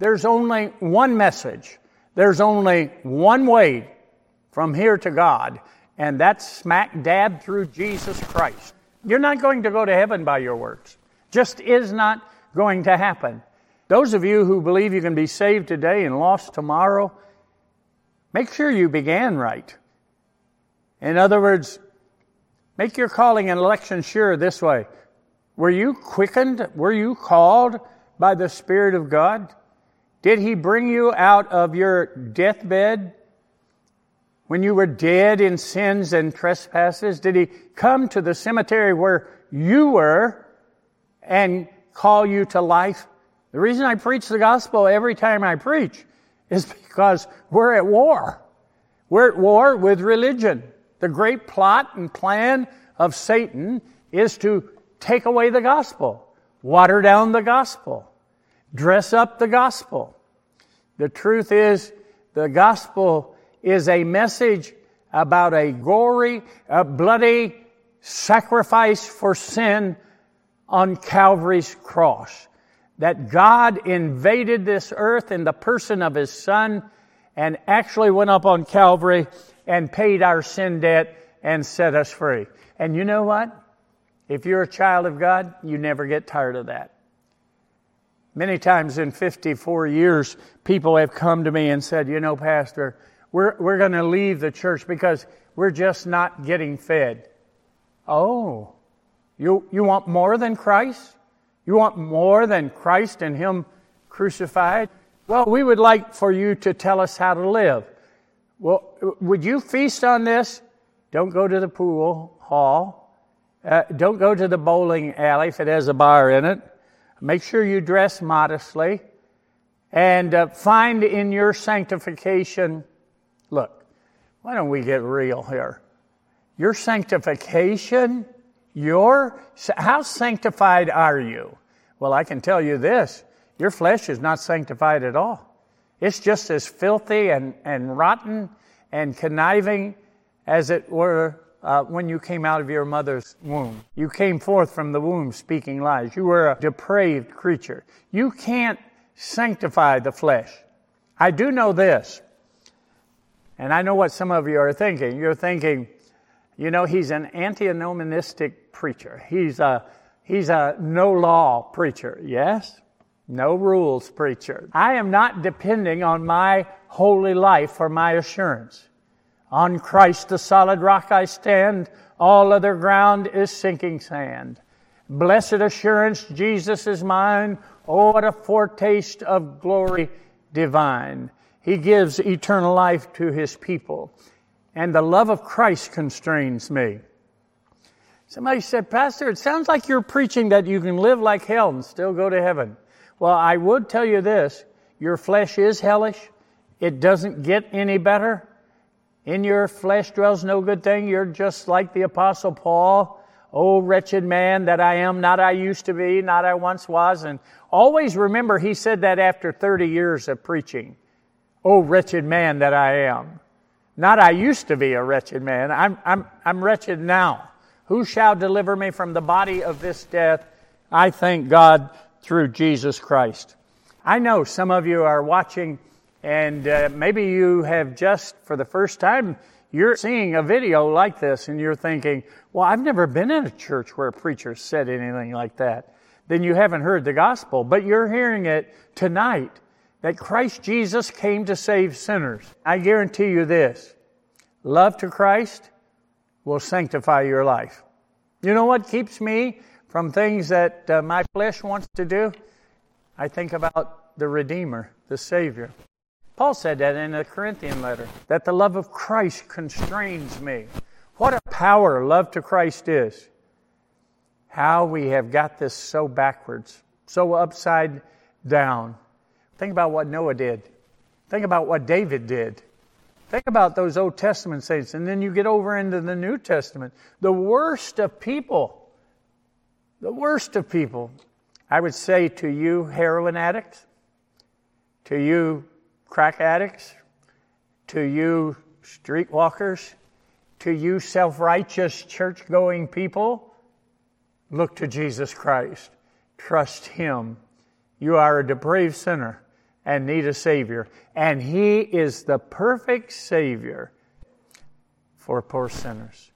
There's only one message. There's only one way from here to God, and that's smack dab through Jesus Christ. You're not going to go to heaven by your works. Just is not going to happen. Those of you who believe you can be saved today and lost tomorrow, make sure you began right. In other words, make your calling and election sure this way. Were you quickened? Were you called by the Spirit of God? Did He bring you out of your deathbed when you were dead in sins and trespasses? Did He come to the cemetery where you were and call you to life? The reason I preach the gospel every time I preach is because we're at war. We're at war with religion. The great plot and plan of Satan is to take away the gospel, water down the gospel, dress up the gospel. The truth is, the gospel is a message about a gory, a bloody sacrifice for sin on Calvary's cross. That God invaded this earth in the person of His Son and actually went up on Calvary and paid our sin debt and set us free. And you know what? If you're a child of God, you never get tired of that. Many times in 54 years, people have come to me and said, You know, Pastor, we're, we're going to leave the church because we're just not getting fed. Oh, you, you want more than Christ? You want more than Christ and Him crucified? Well, we would like for you to tell us how to live. Well, would you feast on this? Don't go to the pool hall. Uh, don't go to the bowling alley if it has a bar in it. Make sure you dress modestly. And uh, find in your sanctification, look, why don't we get real here? Your sanctification, your, how sanctified are you? Well, I can tell you this your flesh is not sanctified at all. It's just as filthy and, and rotten and conniving as it were uh, when you came out of your mother's womb. You came forth from the womb speaking lies. You were a depraved creature. You can't sanctify the flesh. I do know this, and I know what some of you are thinking. You're thinking, you know, he's an antinomianistic preacher. He's a, he's a no law preacher. Yes? No rules preacher. I am not depending on my holy life for my assurance. On Christ the solid rock I stand, all other ground is sinking sand. Blessed assurance, Jesus is mine. Oh, what a foretaste of glory divine. He gives eternal life to his people. And the love of Christ constrains me. Somebody said, Pastor, it sounds like you're preaching that you can live like hell and still go to heaven. Well, I would tell you this your flesh is hellish. It doesn't get any better. In your flesh dwells no good thing. You're just like the Apostle Paul. Oh, wretched man that I am, not I used to be, not I once was. And always remember, he said that after 30 years of preaching. Oh, wretched man that I am. Not I used to be a wretched man. I'm, I'm, I'm wretched now. Who shall deliver me from the body of this death? I thank God through Jesus Christ. I know some of you are watching and uh, maybe you have just, for the first time, you're seeing a video like this and you're thinking, well, I've never been in a church where a preacher said anything like that. Then you haven't heard the gospel, but you're hearing it tonight that Christ Jesus came to save sinners. I guarantee you this love to Christ will sanctify your life. You know what keeps me from things that uh, my flesh wants to do? I think about the Redeemer, the Savior. Paul said that in the Corinthian letter, that the love of Christ constrains me. What a power love to Christ is. How we have got this so backwards, so upside down. Think about what Noah did. Think about what David did. Think about those Old Testament saints. And then you get over into the New Testament. The worst of people. The worst of people. I would say to you, heroin addicts, to you, crack addicts, to you streetwalkers, to you self righteous church going people, look to Jesus Christ. Trust Him. You are a depraved sinner. and need a Savior. And He is the perfect Savior for poor sinners.